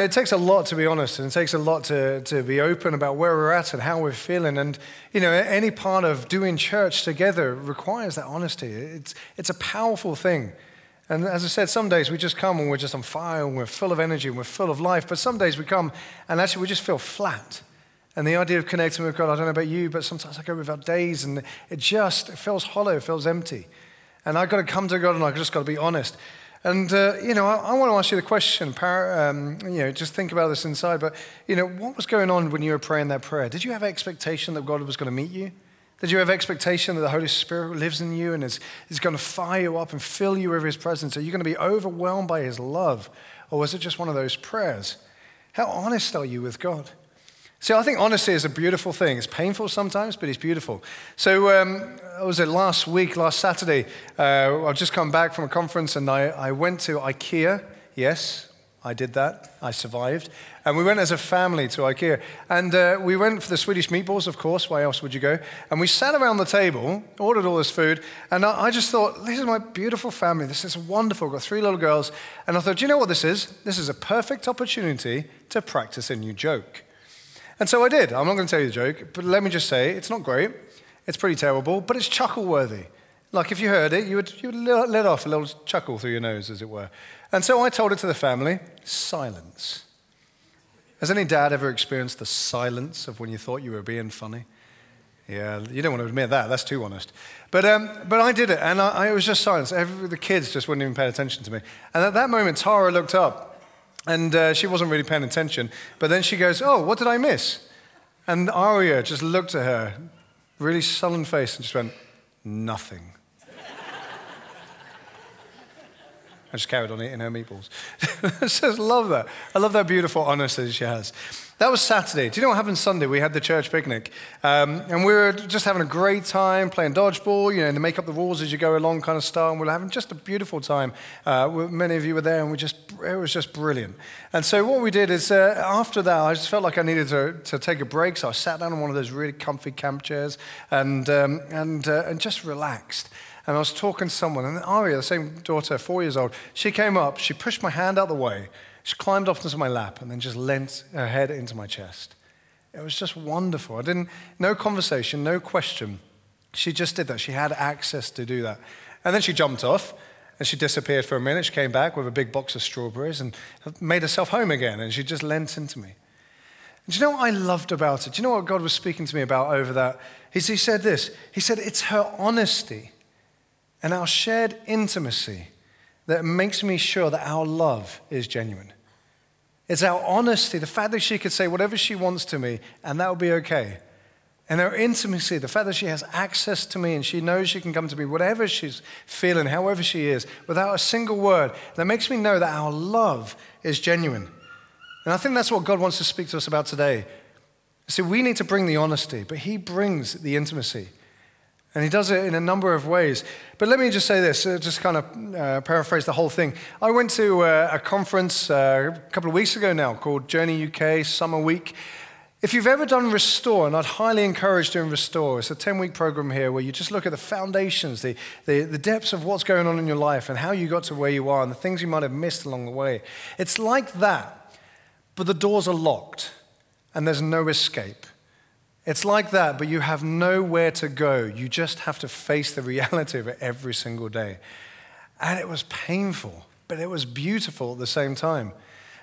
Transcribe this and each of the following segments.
It takes a lot to be honest, and it takes a lot to, to be open about where we're at and how we're feeling. And, you know, any part of doing church together requires that honesty. It's, it's a powerful thing. And as I said, some days we just come and we're just on fire and we're full of energy and we're full of life. But some days we come and actually we just feel flat. And the idea of connecting with God, I don't know about you, but sometimes I go without days and it just it feels hollow, it feels empty. And I've got to come to God and I've just got to be honest. And, uh, you know, I, I, want to ask you the question, um, you know, just think about this inside, but, you know, what was going on when you were praying that prayer? Did you have expectation that God was going to meet you? Did you have expectation that the Holy Spirit lives in you and is, is going to fire you up and fill you with His presence? Are you going to be overwhelmed by His love? Or was it just one of those prayers? How honest are you with God? See, I think honesty is a beautiful thing. It's painful sometimes, but it's beautiful. So, um, was it last week, last Saturday? Uh, I've just come back from a conference and I, I went to IKEA. Yes, I did that. I survived. And we went as a family to IKEA. And uh, we went for the Swedish meatballs, of course. Why else would you go? And we sat around the table, ordered all this food. And I, I just thought, this is my beautiful family. This is wonderful. I've got three little girls. And I thought, do you know what this is? This is a perfect opportunity to practice a new joke. And so I did. I'm not going to tell you the joke, but let me just say it's not great. It's pretty terrible, but it's chuckle worthy. Like if you heard it, you would, you would let off a little chuckle through your nose, as it were. And so I told it to the family silence. Has any dad ever experienced the silence of when you thought you were being funny? Yeah, you don't want to admit that. That's too honest. But, um, but I did it, and I, I was just silent. Every, the kids just wouldn't even pay attention to me. And at that moment, Tara looked up and uh, she wasn't really paying attention. But then she goes, Oh, what did I miss? And Aria just looked at her, really sullen face, and just went, Nothing. I just carried on eating her meatballs. I just love that. I love that beautiful honesty she has. That was Saturday. Do you know what happened Sunday? We had the church picnic. Um, and we were just having a great time playing dodgeball, you know, to make up the rules as you go along kind of style. And we were having just a beautiful time. Uh, many of you were there, and we just, it was just brilliant. And so what we did is, uh, after that, I just felt like I needed to, to take a break. So I sat down on one of those really comfy camp chairs and, um, and, uh, and just relaxed. And I was talking to someone, and Aria, the same daughter, four years old, she came up, she pushed my hand out the way, she climbed up into my lap and then just leant her head into my chest. It was just wonderful. I didn't, no conversation, no question. She just did that. She had access to do that. And then she jumped off and she disappeared for a minute. She came back with a big box of strawberries and made herself home again. And she just leant into me. And do you know what I loved about it? Do you know what God was speaking to me about over that? He said this He said, It's her honesty and our shared intimacy that makes me sure that our love is genuine. It's our honesty, the fact that she could say whatever she wants to me, and that will be okay. And our intimacy, the fact that she has access to me and she knows she can come to me, whatever she's feeling, however she is, without a single word, that makes me know that our love is genuine. And I think that's what God wants to speak to us about today. See, we need to bring the honesty, but He brings the intimacy. And he does it in a number of ways. But let me just say this, uh, just kind of uh, paraphrase the whole thing. I went to uh, a conference uh, a couple of weeks ago now called Journey UK Summer Week. If you've ever done Restore, and I'd highly encourage doing Restore, it's a 10 week program here where you just look at the foundations, the, the, the depths of what's going on in your life and how you got to where you are and the things you might have missed along the way. It's like that, but the doors are locked and there's no escape. It's like that, but you have nowhere to go. You just have to face the reality of it every single day. And it was painful, but it was beautiful at the same time.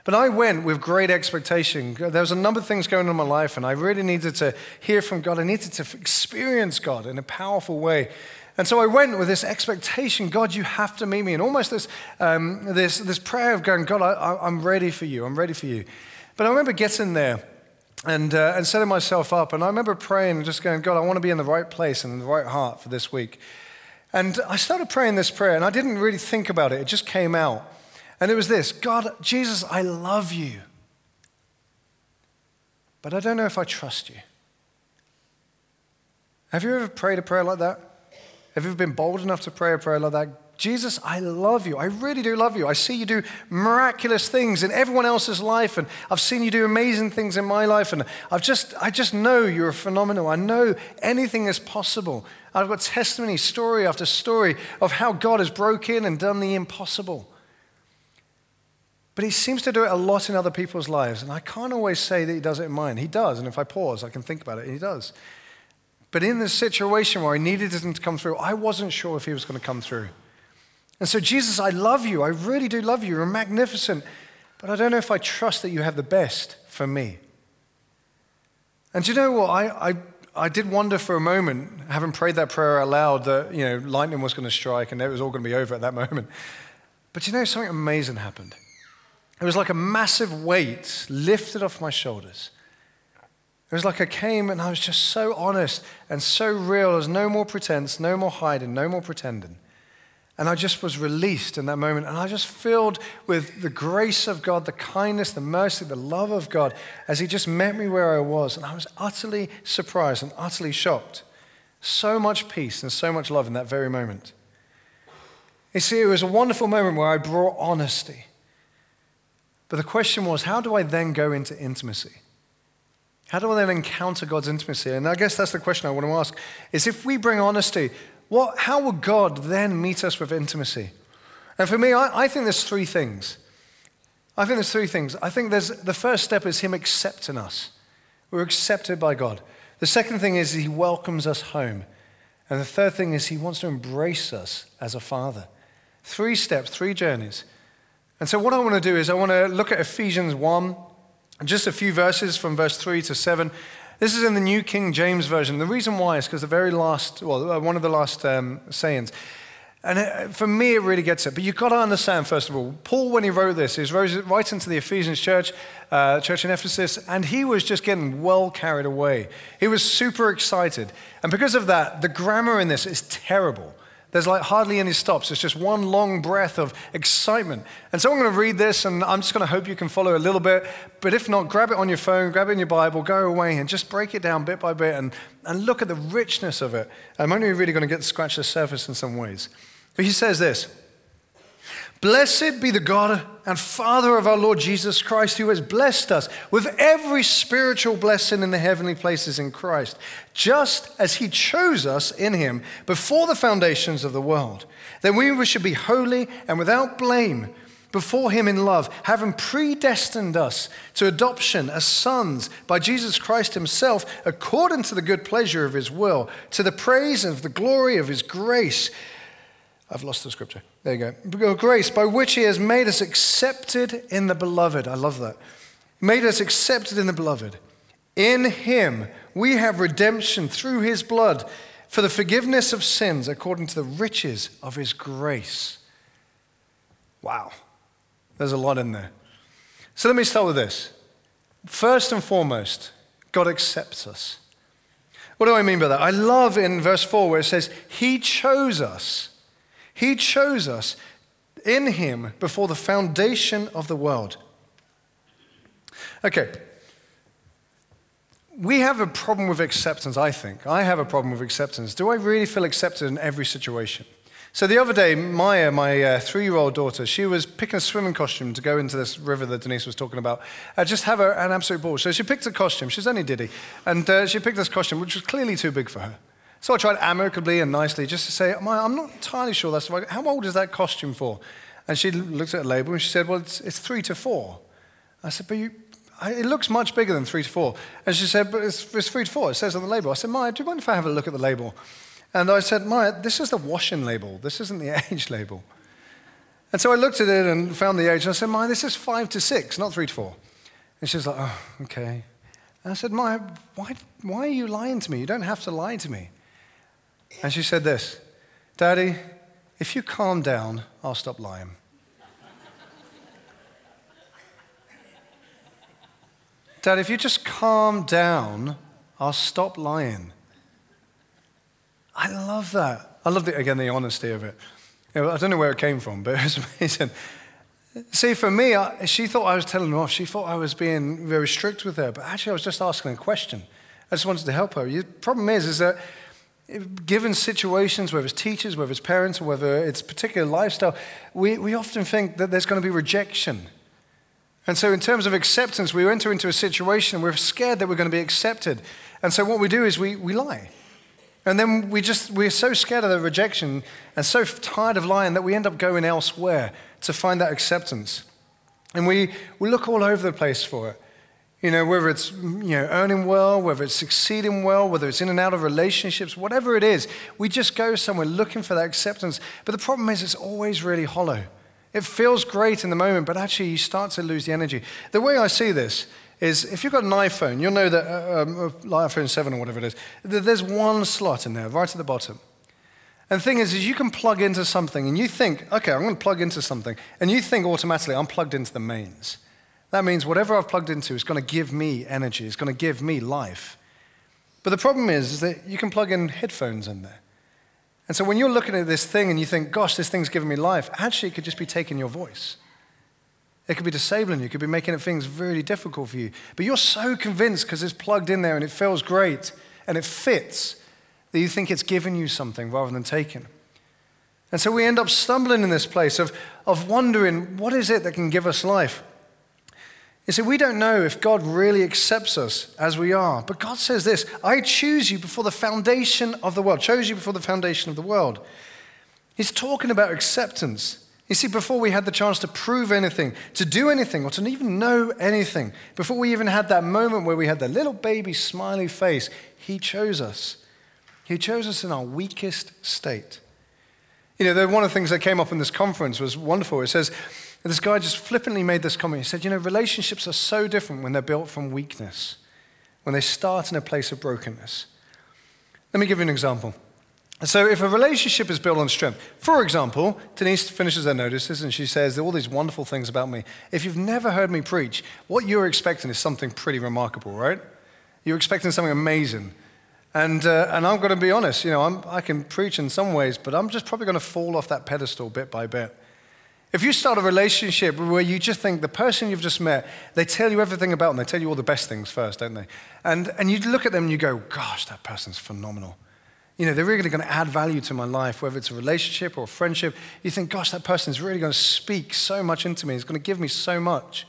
But I went with great expectation. There was a number of things going on in my life, and I really needed to hear from God. I needed to experience God in a powerful way. And so I went with this expectation God, you have to meet me. And almost this, um, this, this prayer of going, God, I, I'm ready for you. I'm ready for you. But I remember getting there and, uh, and setting myself up. And I remember praying and just going, God, I want to be in the right place and in the right heart for this week. And I started praying this prayer, and I didn't really think about it, it just came out. And it was this God, Jesus, I love you, but I don't know if I trust you. Have you ever prayed a prayer like that? Have you ever been bold enough to pray a prayer like that? Jesus, I love you. I really do love you. I see you do miraculous things in everyone else's life, and I've seen you do amazing things in my life, and I've just, I just know you're phenomenal. I know anything is possible. I've got testimony, story after story of how God has broken in and done the impossible. But he seems to do it a lot in other people's lives. And I can't always say that he does it in mine. He does. And if I pause, I can think about it. And he does. But in the situation where I needed him to come through, I wasn't sure if he was going to come through. And so, Jesus, I love you. I really do love you. You're magnificent. But I don't know if I trust that you have the best for me. And do you know what? I, I, I did wonder for a moment, having prayed that prayer out loud, that you know, lightning was going to strike and it was all going to be over at that moment. But you know, something amazing happened. It was like a massive weight lifted off my shoulders. It was like I came and I was just so honest and so real. There was no more pretense, no more hiding, no more pretending. And I just was released in that moment. And I just filled with the grace of God, the kindness, the mercy, the love of God as He just met me where I was. And I was utterly surprised and utterly shocked. So much peace and so much love in that very moment. You see, it was a wonderful moment where I brought honesty. But the question was, how do I then go into intimacy? How do I then encounter God's intimacy? And I guess that's the question I want to ask is if we bring honesty, what, how will God then meet us with intimacy? And for me, I, I think there's three things. I think there's three things. I think there's, the first step is Him accepting us. We're accepted by God. The second thing is He welcomes us home. And the third thing is He wants to embrace us as a father. Three steps, three journeys. And so, what I want to do is, I want to look at Ephesians 1, just a few verses from verse 3 to 7. This is in the New King James Version. The reason why is because the very last, well, uh, one of the last um, sayings. And it, for me, it really gets it. But you've got to understand, first of all, Paul, when he wrote this, he was writing to the Ephesians church, uh, church in Ephesus, and he was just getting well carried away. He was super excited. And because of that, the grammar in this is terrible. There's like hardly any stops. It's just one long breath of excitement. And so I'm going to read this, and I'm just going to hope you can follow a little bit. But if not, grab it on your phone, grab it in your Bible, go away, and just break it down bit by bit and, and look at the richness of it. I'm only really going to get to scratch the surface in some ways. But he says this Blessed be the God and Father of our Lord Jesus Christ, who has blessed us with every spiritual blessing in the heavenly places in Christ, just as he chose us in him before the foundations of the world. that we should be holy and without blame before him in love, having predestined us to adoption as sons by Jesus Christ himself, according to the good pleasure of his will, to the praise of the glory of his grace I've lost the scripture. There you go. Grace by which he has made us accepted in the beloved. I love that. Made us accepted in the beloved. In him we have redemption through his blood for the forgiveness of sins according to the riches of his grace. Wow. There's a lot in there. So let me start with this. First and foremost, God accepts us. What do I mean by that? I love in verse 4 where it says, He chose us he chose us in Him before the foundation of the world. Okay. We have a problem with acceptance, I think. I have a problem with acceptance. Do I really feel accepted in every situation? So the other day, Maya, my uh, three-year-old daughter, she was picking a swimming costume to go into this river that Denise was talking about. Uh, just have an absolute ball. So she picked a costume. She's only Diddy. And uh, she picked this costume, which was clearly too big for her. So I tried amicably and nicely just to say, I'm not entirely sure that's right. How old is that costume for? And she looked at the label and she said, Well, it's, it's three to four. I said, But you, I, it looks much bigger than three to four. And she said, But it's, it's three to four. It says on the label. I said, Maya, do you mind if I have a look at the label? And I said, Maya, this is the washing label. This isn't the age label. And so I looked at it and found the age. And I said, Maya, this is five to six, not three to four. And she was like, Oh, okay. And I said, Maya, why, why are you lying to me? You don't have to lie to me. And she said this Daddy, if you calm down, I'll stop lying. Dad, if you just calm down, I'll stop lying. I love that. I love, the, again, the honesty of it. I don't know where it came from, but it was amazing. See, for me, I, she thought I was telling her off. She thought I was being very strict with her, but actually, I was just asking a question. I just wanted to help her. The problem is, is that given situations, whether it's teachers, whether it's parents, or whether it's particular lifestyle, we, we often think that there's going to be rejection. And so, in terms of acceptance, we enter into a situation, we're scared that we're going to be accepted. And so, what we do is we, we lie. And then we just, we're so scared of the rejection and so tired of lying that we end up going elsewhere to find that acceptance. And we, we look all over the place for it. You know, whether it's you know, earning well, whether it's succeeding well, whether it's in and out of relationships, whatever it is, we just go somewhere looking for that acceptance. But the problem is, it's always really hollow. It feels great in the moment, but actually, you start to lose the energy. The way I see this is if you've got an iPhone, you'll know that uh, um, uh, iPhone 7 or whatever it is, there's one slot in there, right at the bottom. And the thing is, is you can plug into something and you think, okay, I'm going to plug into something. And you think automatically, I'm plugged into the mains. That means whatever I've plugged into is going to give me energy, it's going to give me life. But the problem is, is that you can plug in headphones in there. And so when you're looking at this thing and you think, gosh, this thing's giving me life, actually, it could just be taking your voice. It could be disabling you, it could be making things really difficult for you. But you're so convinced because it's plugged in there and it feels great and it fits that you think it's giving you something rather than taking. And so we end up stumbling in this place of, of wondering what is it that can give us life? You see, we don't know if God really accepts us as we are. But God says this I choose you before the foundation of the world, chose you before the foundation of the world. He's talking about acceptance. You see, before we had the chance to prove anything, to do anything, or to even know anything, before we even had that moment where we had that little baby smiley face, He chose us. He chose us in our weakest state. You know, one of the things that came up in this conference was wonderful. It says, this guy just flippantly made this comment. He said, You know, relationships are so different when they're built from weakness, when they start in a place of brokenness. Let me give you an example. So, if a relationship is built on strength, for example, Denise finishes her notices and she says all these wonderful things about me. If you've never heard me preach, what you're expecting is something pretty remarkable, right? You're expecting something amazing. And, uh, and I'm going to be honest, you know, I'm, I can preach in some ways, but I'm just probably going to fall off that pedestal bit by bit. If you start a relationship where you just think the person you've just met, they tell you everything about them, they tell you all the best things first, don't they? And, and you look at them and you go, gosh, that person's phenomenal. You know, they're really going to add value to my life, whether it's a relationship or a friendship. You think, gosh, that person's really going to speak so much into me. It's going to give me so much.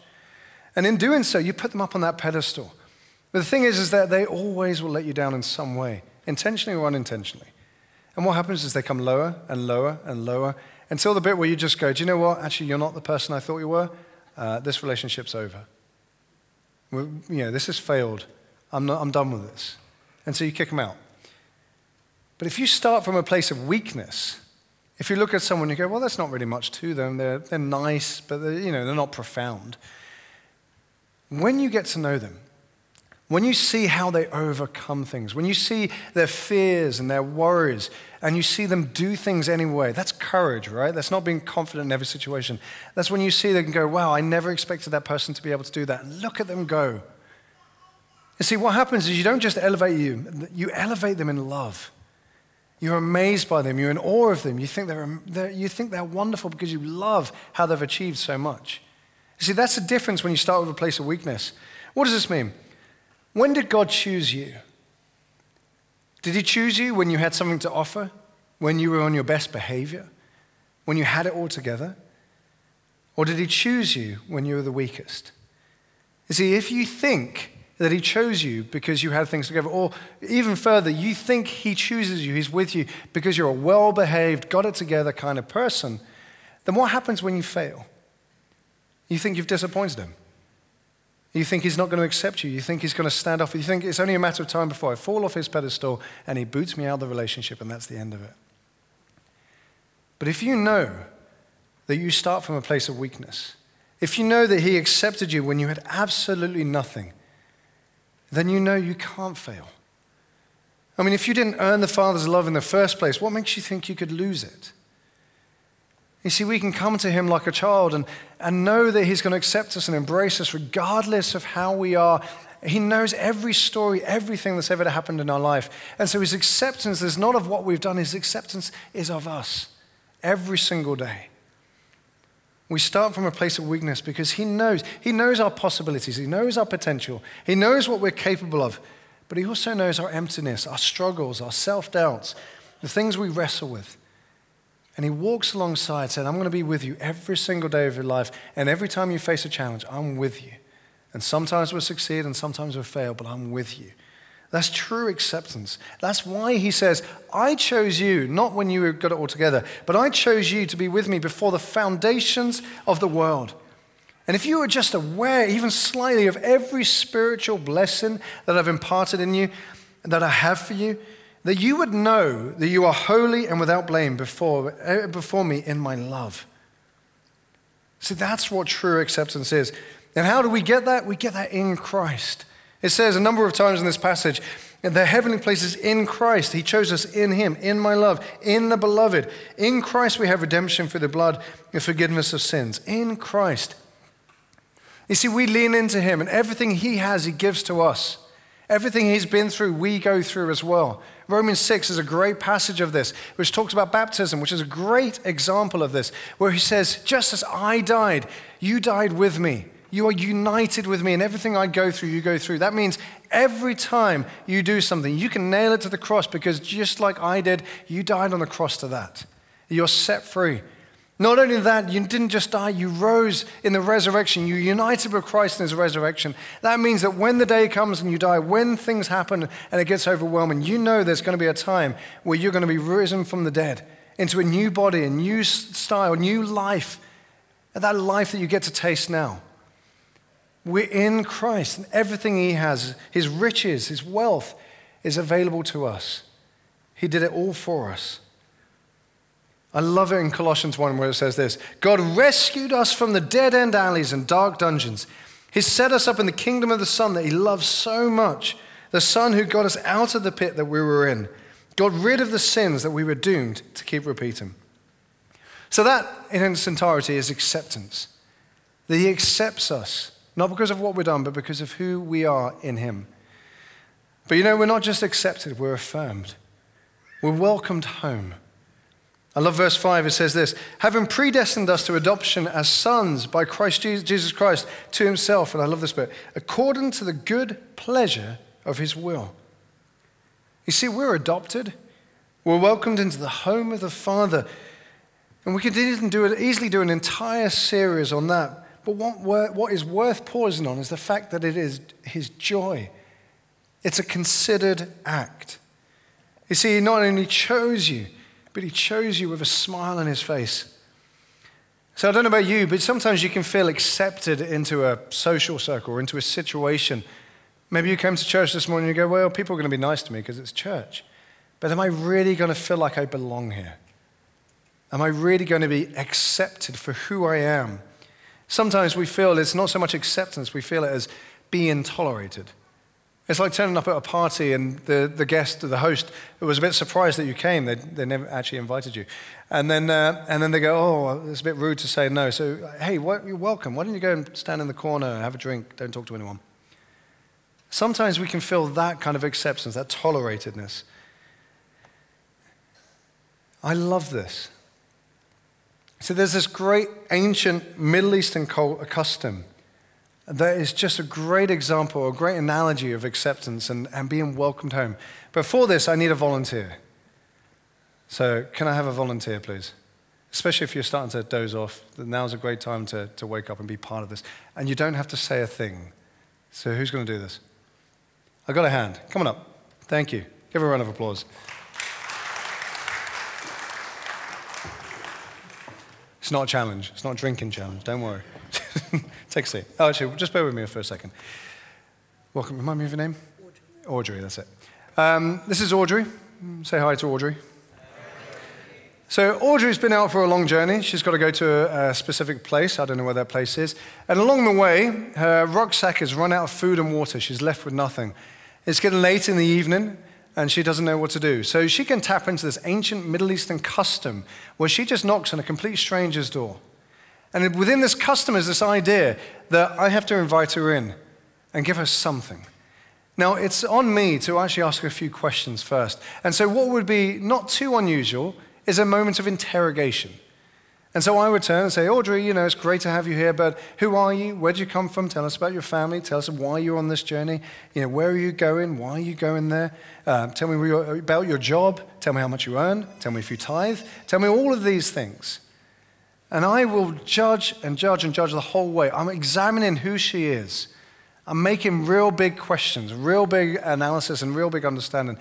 And in doing so, you put them up on that pedestal. But the thing is, is that they always will let you down in some way, intentionally or unintentionally. And what happens is they come lower and lower and lower until the bit where you just go, do you know what? Actually, you're not the person I thought you were. Uh, this relationship's over. you know, this has failed. I'm, not, I'm done with this. And so you kick them out. But if you start from a place of weakness, if you look at someone, and you go, well, that's not really much to them. They're, they're nice, but they're, you know, they're not profound. When you get to know them, when you see how they overcome things, when you see their fears and their worries, and you see them do things anyway, that's courage, right? That's not being confident in every situation. That's when you see them go, wow, I never expected that person to be able to do that. Look at them go. You see, what happens is you don't just elevate you, you elevate them in love. You're amazed by them, you're in awe of them, you think they're, they're, you think they're wonderful because you love how they've achieved so much. You see, that's the difference when you start with a place of weakness. What does this mean? When did God choose you? Did He choose you when you had something to offer? When you were on your best behavior? When you had it all together? Or did He choose you when you were the weakest? You see, if you think that He chose you because you had things together, or even further, you think He chooses you, He's with you because you're a well behaved, got it together kind of person, then what happens when you fail? You think you've disappointed Him. You think he's not going to accept you. You think he's going to stand off. You think it's only a matter of time before I fall off his pedestal and he boots me out of the relationship, and that's the end of it. But if you know that you start from a place of weakness, if you know that he accepted you when you had absolutely nothing, then you know you can't fail. I mean, if you didn't earn the Father's love in the first place, what makes you think you could lose it? You see, we can come to Him like a child and, and know that He's going to accept us and embrace us regardless of how we are. He knows every story, everything that's ever happened in our life. And so His acceptance is not of what we've done, His acceptance is of us every single day. We start from a place of weakness because He knows. He knows our possibilities, He knows our potential, He knows what we're capable of, but He also knows our emptiness, our struggles, our self doubts, the things we wrestle with. And he walks alongside, saying, I'm going to be with you every single day of your life. And every time you face a challenge, I'm with you. And sometimes we'll succeed and sometimes we'll fail, but I'm with you. That's true acceptance. That's why he says, I chose you, not when you got it all together, but I chose you to be with me before the foundations of the world. And if you are just aware, even slightly, of every spiritual blessing that I've imparted in you, that I have for you, that you would know that you are holy and without blame before, eh, before me in my love. See, that's what true acceptance is. And how do we get that? We get that in Christ. It says a number of times in this passage, the heavenly places in Christ. He chose us in Him, in my love, in the beloved. In Christ we have redemption through the blood and forgiveness of sins. In Christ. You see, we lean into Him, and everything He has, He gives to us. Everything He's been through, we go through as well. Romans 6 is a great passage of this, which talks about baptism, which is a great example of this, where He says, Just as I died, you died with me. You are united with me, and everything I go through, you go through. That means every time you do something, you can nail it to the cross because just like I did, you died on the cross to that. You're set free. Not only that, you didn't just die, you rose in the resurrection. You united with Christ in his resurrection. That means that when the day comes and you die, when things happen and it gets overwhelming, you know there's going to be a time where you're going to be risen from the dead into a new body, a new style, a new life. That life that you get to taste now. We're in Christ, and everything He has, His riches, His wealth, is available to us. He did it all for us. I love it in Colossians 1 where it says this God rescued us from the dead end alleys and dark dungeons. He set us up in the kingdom of the Son that He loves so much, the Son who got us out of the pit that we were in, got rid of the sins that we were doomed to keep repeating. So, that in its entirety is acceptance. That He accepts us not because of what we've done, but because of who we are in Him. But you know, we're not just accepted, we're affirmed. We're welcomed home. I love verse 5. It says this having predestined us to adoption as sons by Christ Jesus Christ to himself. And I love this bit according to the good pleasure of his will. You see, we're adopted, we're welcomed into the home of the Father. And we could even do easily do an entire series on that. But what, what is worth pausing on is the fact that it is his joy. It's a considered act. You see, he not only chose you, but he chose you with a smile on his face. So I don't know about you, but sometimes you can feel accepted into a social circle or into a situation. Maybe you came to church this morning and you go, Well, people are going to be nice to me because it's church. But am I really going to feel like I belong here? Am I really going to be accepted for who I am? Sometimes we feel it's not so much acceptance, we feel it as being tolerated. It's like turning up at a party and the, the guest, the host, was a bit surprised that you came. They, they never actually invited you. And then, uh, and then they go, oh, it's a bit rude to say no. So, hey, you're welcome. Why don't you go and stand in the corner and have a drink? Don't talk to anyone. Sometimes we can feel that kind of acceptance, that toleratedness. I love this. So there's this great ancient Middle Eastern custom that is just a great example, a great analogy of acceptance and, and being welcomed home. But for this, I need a volunteer. So, can I have a volunteer, please? Especially if you're starting to doze off, now's a great time to, to wake up and be part of this. And you don't have to say a thing. So, who's going to do this? I got a hand. Come on up. Thank you. Give a round of applause. It's not a challenge. It's not a drinking challenge. Don't worry. Take a seat. Oh, actually, just bear with me for a second. Welcome. Remind me of your name? Audrey. Audrey, that's it. Um, this is Audrey. Say hi to Audrey. So, Audrey's been out for a long journey. She's got to go to a, a, specific place. I don't know where that place is. And along the way, her rucksack has run out of food and water. She's left with nothing. It's getting late in the evening, and she doesn't know what to do. So she can tap into this ancient Middle Eastern custom where she just knocks on a complete stranger's door. And within this custom is this idea that I have to invite her in and give her something. Now, it's on me to actually ask her a few questions first. And so, what would be not too unusual is a moment of interrogation. And so I would turn and say, Audrey, you know, it's great to have you here, but who are you? Where did you come from? Tell us about your family. Tell us why you're on this journey. You know, where are you going? Why are you going there? Uh, tell me about your job. Tell me how much you earn. Tell me if you tithe. Tell me all of these things. And I will judge and judge and judge the whole way. I'm examining who she is. I'm making real big questions, real big analysis, and real big understanding.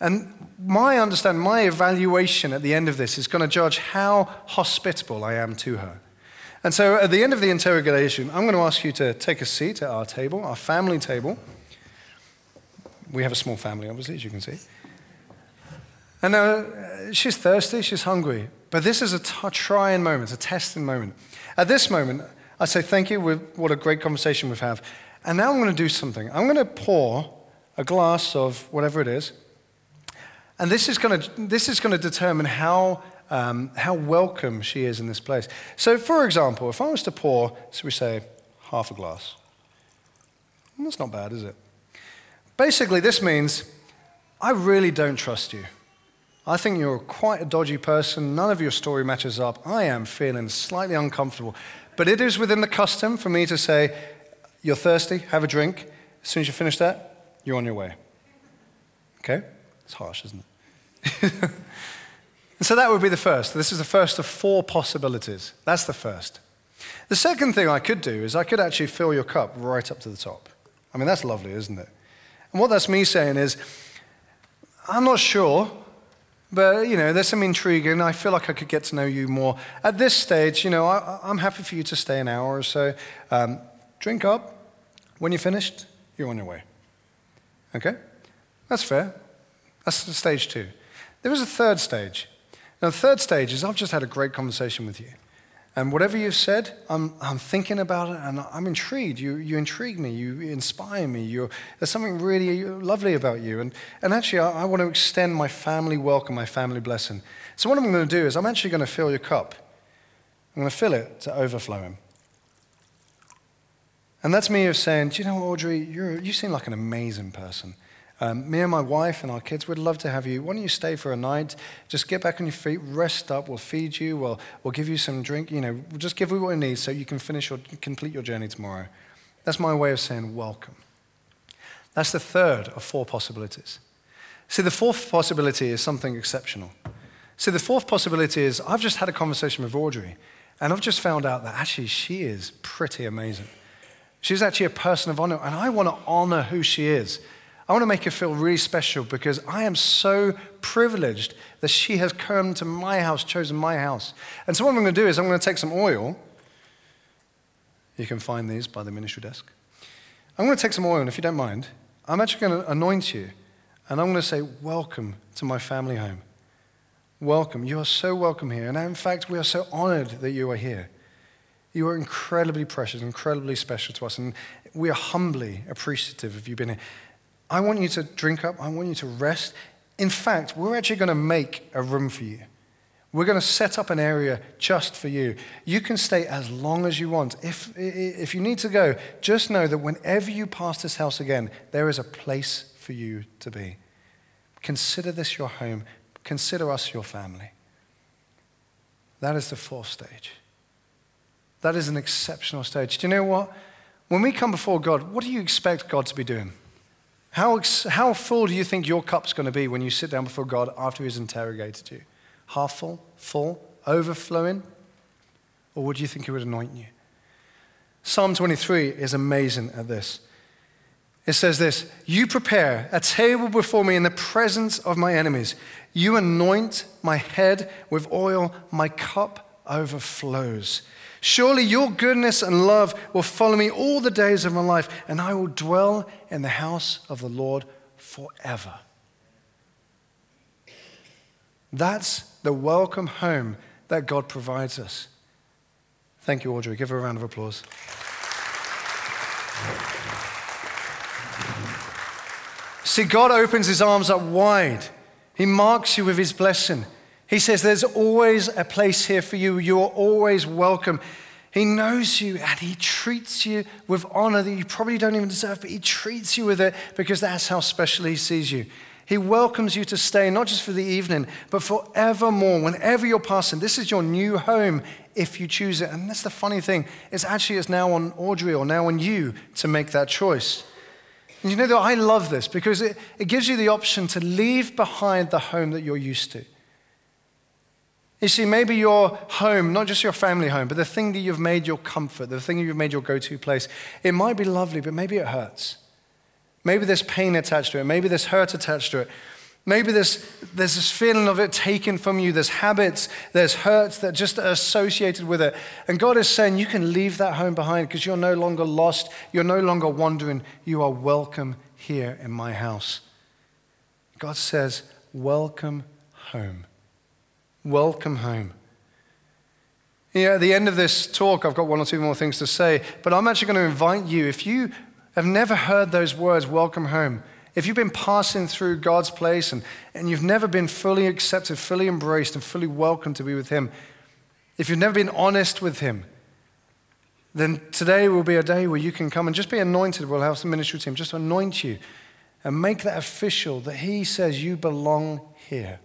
And my understanding, my evaluation at the end of this is going to judge how hospitable I am to her. And so at the end of the interrogation, I'm going to ask you to take a seat at our table, our family table. We have a small family, obviously, as you can see. And now uh, she's thirsty, she's hungry. But this is a t- trying moment, a testing moment. At this moment, I say thank you. What a great conversation we've had. And now I'm going to do something. I'm going to pour a glass of whatever it is. And this is going to, this is going to determine how, um, how welcome she is in this place. So, for example, if I was to pour, so we say, half a glass, that's not bad, is it? Basically, this means I really don't trust you. I think you're quite a dodgy person. None of your story matches up. I am feeling slightly uncomfortable. But it is within the custom for me to say, You're thirsty, have a drink. As soon as you finish that, you're on your way. Okay? It's harsh, isn't it? and so that would be the first. This is the first of four possibilities. That's the first. The second thing I could do is I could actually fill your cup right up to the top. I mean, that's lovely, isn't it? And what that's me saying is, I'm not sure, but you know, there's some intrigue, and I feel like I could get to know you more. At this stage, you know, I, am happy for you to stay an hour or so. Um, drink up. When you're finished, you're on your way. Okay? That's fair. That's stage two. There is a third stage. Now, the third stage is I've just had a great conversation with you. And whatever you've said, I'm, I'm thinking about it and I'm intrigued. You, you intrigue me, you inspire me. You're, there's something really lovely about you. And, and actually, I, I want to extend my family welcome, my family blessing. So, what I'm going to do is I'm actually going to fill your cup. I'm going to fill it to overflowing. And that's me of saying, Do you know, Audrey, you seem like an amazing person. Um, me and my wife and our kids would love to have you. Why don't you stay for a night? Just get back on your feet, rest up. We'll feed you. We'll, we'll give you some drink. You know, we'll just give you what you need so you can finish or complete your journey tomorrow. That's my way of saying welcome. That's the third of four possibilities. See, the fourth possibility is something exceptional. See, the fourth possibility is I've just had a conversation with Audrey, and I've just found out that actually she is pretty amazing. She's actually a person of honor, and I want to honor who she is. I want to make her feel really special because I am so privileged that she has come to my house, chosen my house. And so, what I'm going to do is, I'm going to take some oil. You can find these by the ministry desk. I'm going to take some oil, and if you don't mind, I'm actually going to anoint you. And I'm going to say, Welcome to my family home. Welcome. You are so welcome here. And in fact, we are so honored that you are here. You are incredibly precious, incredibly special to us. And we are humbly appreciative of you being here. I want you to drink up. I want you to rest. In fact, we're actually going to make a room for you. We're going to set up an area just for you. You can stay as long as you want. If, if you need to go, just know that whenever you pass this house again, there is a place for you to be. Consider this your home. Consider us your family. That is the fourth stage. That is an exceptional stage. Do you know what? When we come before God, what do you expect God to be doing? How, how full do you think your cup's going to be when you sit down before God after He's interrogated you? Half full? Full? Overflowing? Or would you think He would anoint you? Psalm 23 is amazing at this. It says this You prepare a table before me in the presence of my enemies. You anoint my head with oil, my cup overflows. Surely your goodness and love will follow me all the days of my life, and I will dwell in the house of the Lord forever. That's the welcome home that God provides us. Thank you, Audrey. Give her a round of applause. See, God opens his arms up wide. He marks you with his blessing. He says, There's always a place here for you. You are always welcome. He knows you and he treats you with honor that you probably don't even deserve, but he treats you with it because that's how special he sees you. He welcomes you to stay, not just for the evening, but forevermore. Whenever you're passing, this is your new home if you choose it. And that's the funny thing. It's actually it's now on Audrey or now on you to make that choice. And you know that I love this because it, it gives you the option to leave behind the home that you're used to. You see, maybe your home, not just your family home, but the thing that you've made your comfort, the thing you've made your go to place, it might be lovely, but maybe it hurts. Maybe there's pain attached to it. Maybe there's hurt attached to it. Maybe there's, there's this feeling of it taken from you. There's habits, there's hurts that just are associated with it. And God is saying you can leave that home behind because you're no longer lost. You're no longer wandering. You are welcome here in my house. God says, Welcome home. Welcome home. Yeah, at the end of this talk, I've got one or two more things to say, but I'm actually going to invite you, if you have never heard those words, welcome home, if you've been passing through God's place and, and you've never been fully accepted, fully embraced, and fully welcomed to be with Him, if you've never been honest with Him, then today will be a day where you can come and just be anointed. We'll have some ministry team just anoint you and make that official that He says you belong here.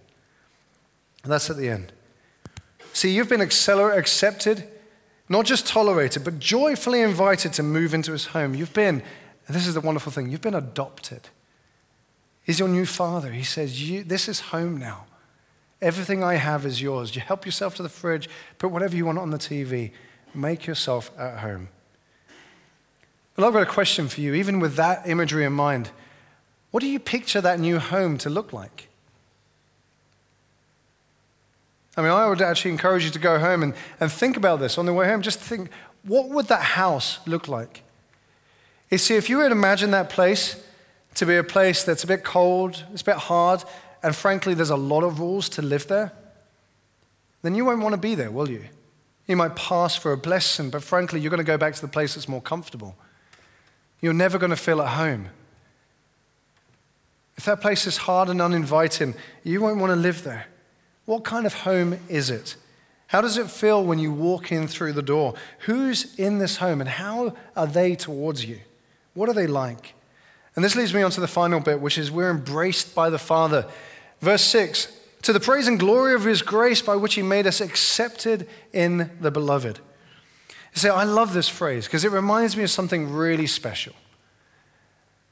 And that's at the end. See, you've been accepted, not just tolerated, but joyfully invited to move into His home. You've been, this is the wonderful thing, you've been adopted. He's your new father. He says, This is home now. Everything I have is yours. You help yourself to the fridge, put whatever you want on the TV, make yourself at home. Well, I've got a question for you, even with that imagery in mind. What do you picture that new home to look like? I mean, I would actually encourage you to go home and, and think about this on the way home. Just think, what would that house look like? You see, if you would imagine that place, to be a place that's a bit cold, it's a bit hard, and frankly, there's a lot of rules to live there, then you won't want to be there, will you? You might pass for a blessing, but frankly, you're going to go back to the place that's more comfortable. You're never going to feel at home. If that place is hard and uninviting, you won't want to live there. What kind of home is it? How does it feel when you walk in through the door? Who's in this home and how are they towards you? What are they like? And this leads me on to the final bit, which is we're embraced by the Father. Verse 6 To the praise and glory of his grace by which he made us accepted in the beloved. You see, I love this phrase because it reminds me of something really special.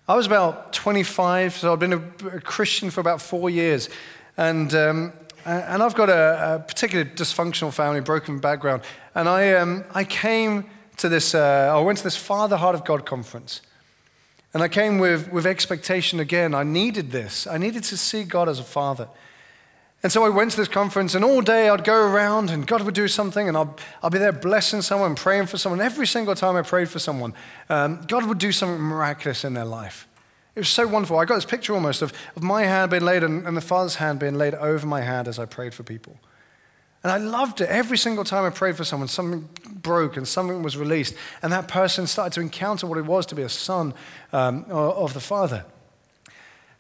I was about 25, so I've been a, Christian for about four years. And, um, and I've got a, a, particularly dysfunctional family, broken background. And I, um, I came to this, uh, I went to this Father Heart of God conference. And I came with, with expectation again. I needed this. I needed to see God as a father. And so I went to this conference, and all day I'd go around, and God would do something, and I'll, I'll be there blessing someone, praying for someone. Every single time I prayed for someone, um, God would do something miraculous in their life. It was so wonderful. I got this picture almost of, of my hand being laid and, and the Father's hand being laid over my hand as I prayed for people. And I loved it. Every single time I prayed for someone, something broke and something was released. And that person started to encounter what it was to be a son um, of the Father.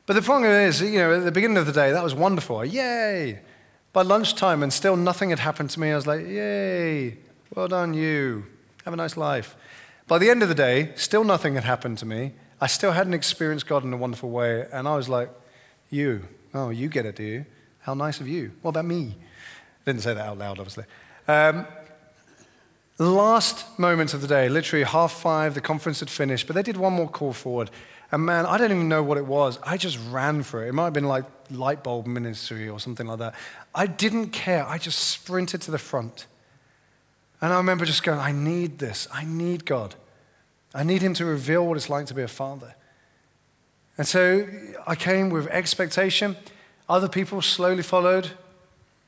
But the problem is, you know, at the beginning of the day, that was wonderful. Yay! By lunchtime, and still nothing had happened to me, I was like, yay, well done, you. Have a nice life. By the end of the day, still nothing had happened to me. I still hadn't experienced God in a wonderful way. And I was like, you. Oh, you get it, do you? How nice of you. What about me? Didn't say that out loud, obviously. Um, last moment of the day, literally half five, the conference had finished, but they did one more call forward. And man, I don't even know what it was. I just ran for it. It might have been like light bulb ministry or something like that. I didn't care. I just sprinted to the front. And I remember just going, I need this. I need God. I need Him to reveal what it's like to be a father. And so I came with expectation. Other people slowly followed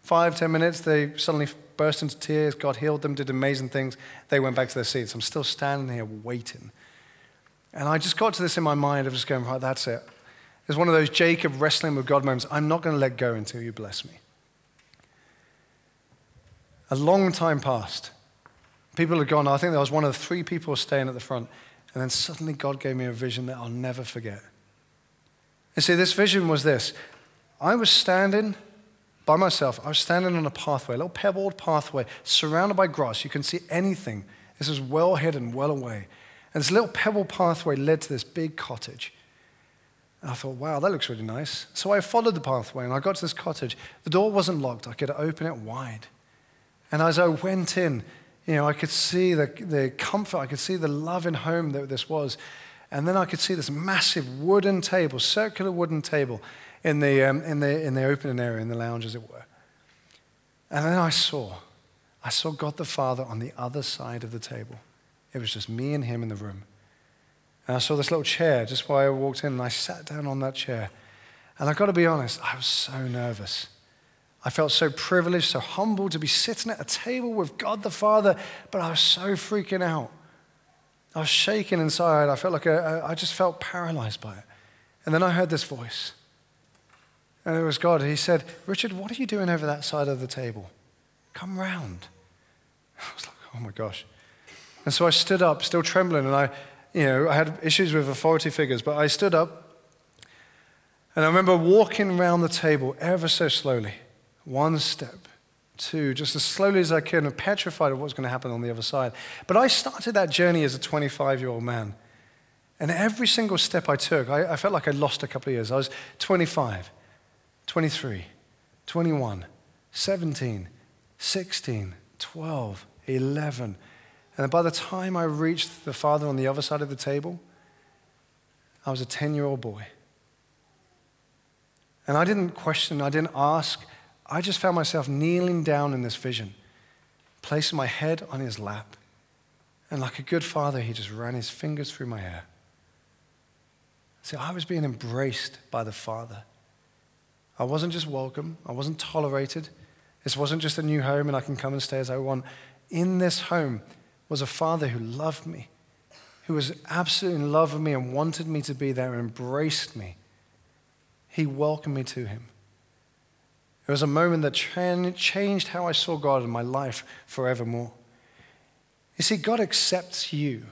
five, ten minutes, they suddenly burst into tears. God healed them, did amazing things. They went back to their seats. I'm still standing here waiting. And I just got to this in my mind of just going, right, that's it. It's one of those Jacob wrestling with God moments. I'm not going to let go until you bless me. A long time passed. People had gone. I think there was one of the three people staying at the front. And then suddenly God gave me a vision that I'll never forget. And see, this vision was this I was standing by myself. I was standing on a pathway, a little pebbled pathway, surrounded by grass. You can see anything. This is well hidden, well away. And this little pebble pathway led to this big cottage. And I thought, wow, that looks really nice. So I followed the pathway and I got to this cottage. The door wasn't locked, I could open it wide. And as I went in, you know, I could see the, the comfort, I could see the loving home that this was. And then I could see this massive wooden table, circular wooden table in the, um, in, the, in the opening area, in the lounge, as it were. And then I saw, I saw God the Father on the other side of the table. It was just me and him in the room. And I saw this little chair just while I walked in, and I sat down on that chair. And I've got to be honest, I was so nervous. I felt so privileged, so humbled to be sitting at a table with God the Father, but I was so freaking out. I was shaking inside. I felt like a, I just felt paralyzed by it. And then I heard this voice. And it was God. He said, Richard, what are you doing over that side of the table? Come round. I was like, oh my gosh. And so I stood up, still trembling, and I, you know, I had issues with authority figures, but I stood up and I remember walking around the table ever so slowly, one step, two, just as slowly as I could, and petrified of what's going to happen on the other side. But I started that journey as a 25 year old man. And every single step I took, I, I, felt like I lost a couple of years. I was 25, 23, 21, 17, 16, 12, 11. And by the time I reached the father on the other side of the table, I was a 10 year old boy. And I didn't question, I didn't ask. I just found myself kneeling down in this vision, placing my head on his lap. And like a good father, he just ran his fingers through my hair. See, I was being embraced by the Father. I wasn't just welcome, I wasn't tolerated. This wasn't just a new home and I can come and stay as I want. In this home was a Father who loved me, who was absolutely in love with me and wanted me to be there and embraced me. He welcomed me to him. It was a moment that changed how I saw God in my life forevermore. You see, God accepts you.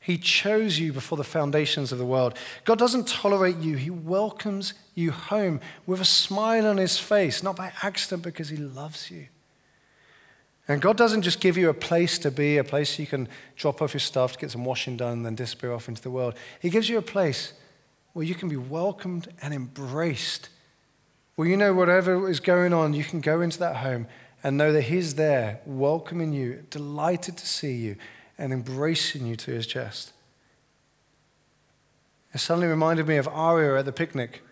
He chose you before the foundations of the world. God doesn't tolerate you, He welcomes you home with a smile on His face, not by accident, because He loves you. And God doesn't just give you a place to be, a place you can drop off your stuff get some washing done and then disappear off into the world. He gives you a place where you can be welcomed and embraced. Where you know whatever is going on, you can go into that home and know that He's there, welcoming you, delighted to see you, and embracing you to His chest. It suddenly reminded me of Aria at the picnic.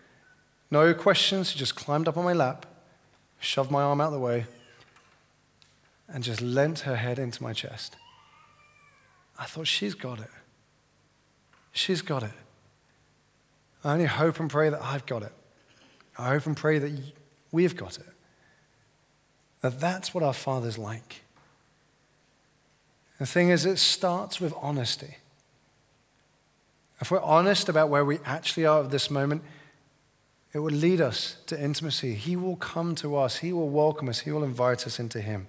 No questions, she just climbed up on my lap, shoved my arm out of the way, and just leant her head into my chest. I thought, she's got it. She's got it. I only hope and pray that I've got it. I hope and pray that we've got it. That that's what our Father's like. The thing is, it starts with honesty. If we're honest about where we actually are at this moment, it will lead us to intimacy. He will come to us, He will welcome us, He will invite us into Him.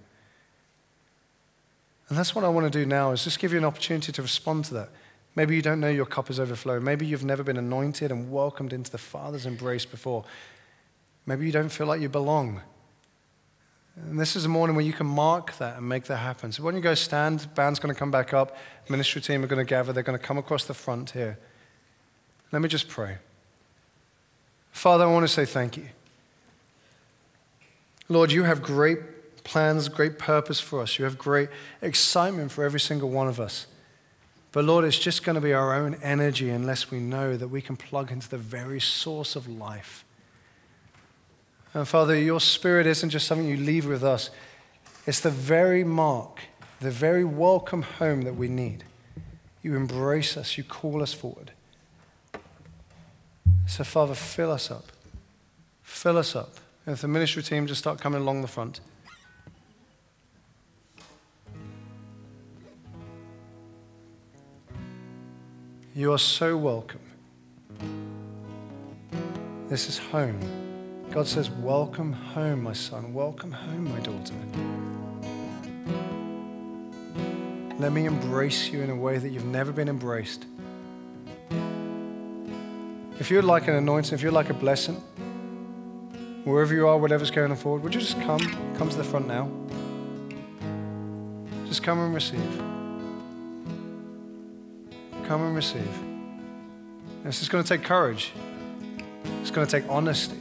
And that's what I want to do now, is just give you an opportunity to respond to that. Maybe you don't know your cup is overflowing. Maybe you've never been anointed and welcomed into the Father's embrace before. Maybe you don't feel like you belong. And this is a morning where you can mark that and make that happen. So when you go stand, band's going to come back up, ministry team are going to gather, they're going to come across the front here. Let me just pray. Father, I want to say thank you. Lord, you have great plans, great purpose for us. You have great excitement for every single one of us. But Lord, it's just going to be our own energy unless we know that we can plug into the very source of life. And Father, your spirit isn't just something you leave with us, it's the very mark, the very welcome home that we need. You embrace us, you call us forward. So, Father, fill us up. Fill us up. And if the ministry team just start coming along the front. You are so welcome. This is home. God says, Welcome home, my son. Welcome home, my daughter. Let me embrace you in a way that you've never been embraced. If you'd like an anointing, if you'd like a blessing, wherever you are, whatever's going on forward, would you just come? Come to the front now. Just come and receive. Come and receive. This is going to take courage. It's going to take honesty.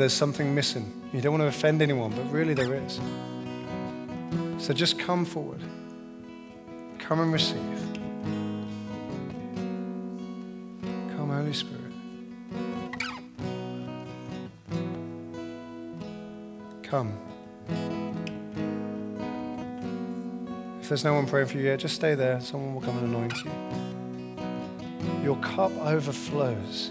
There's something missing. You don't want to offend anyone, but really there is. So just come forward. Come and receive. Come, Holy Spirit. Come. If there's no one praying for you yet, just stay there. Someone will come and anoint you. Your cup overflows.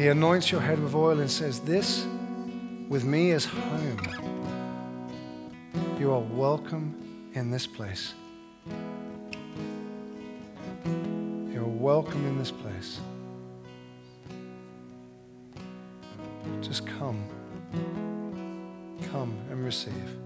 He anoints your head with oil and says, This with me is home. You are welcome in this place. You're welcome in this place. Just come. Come and receive.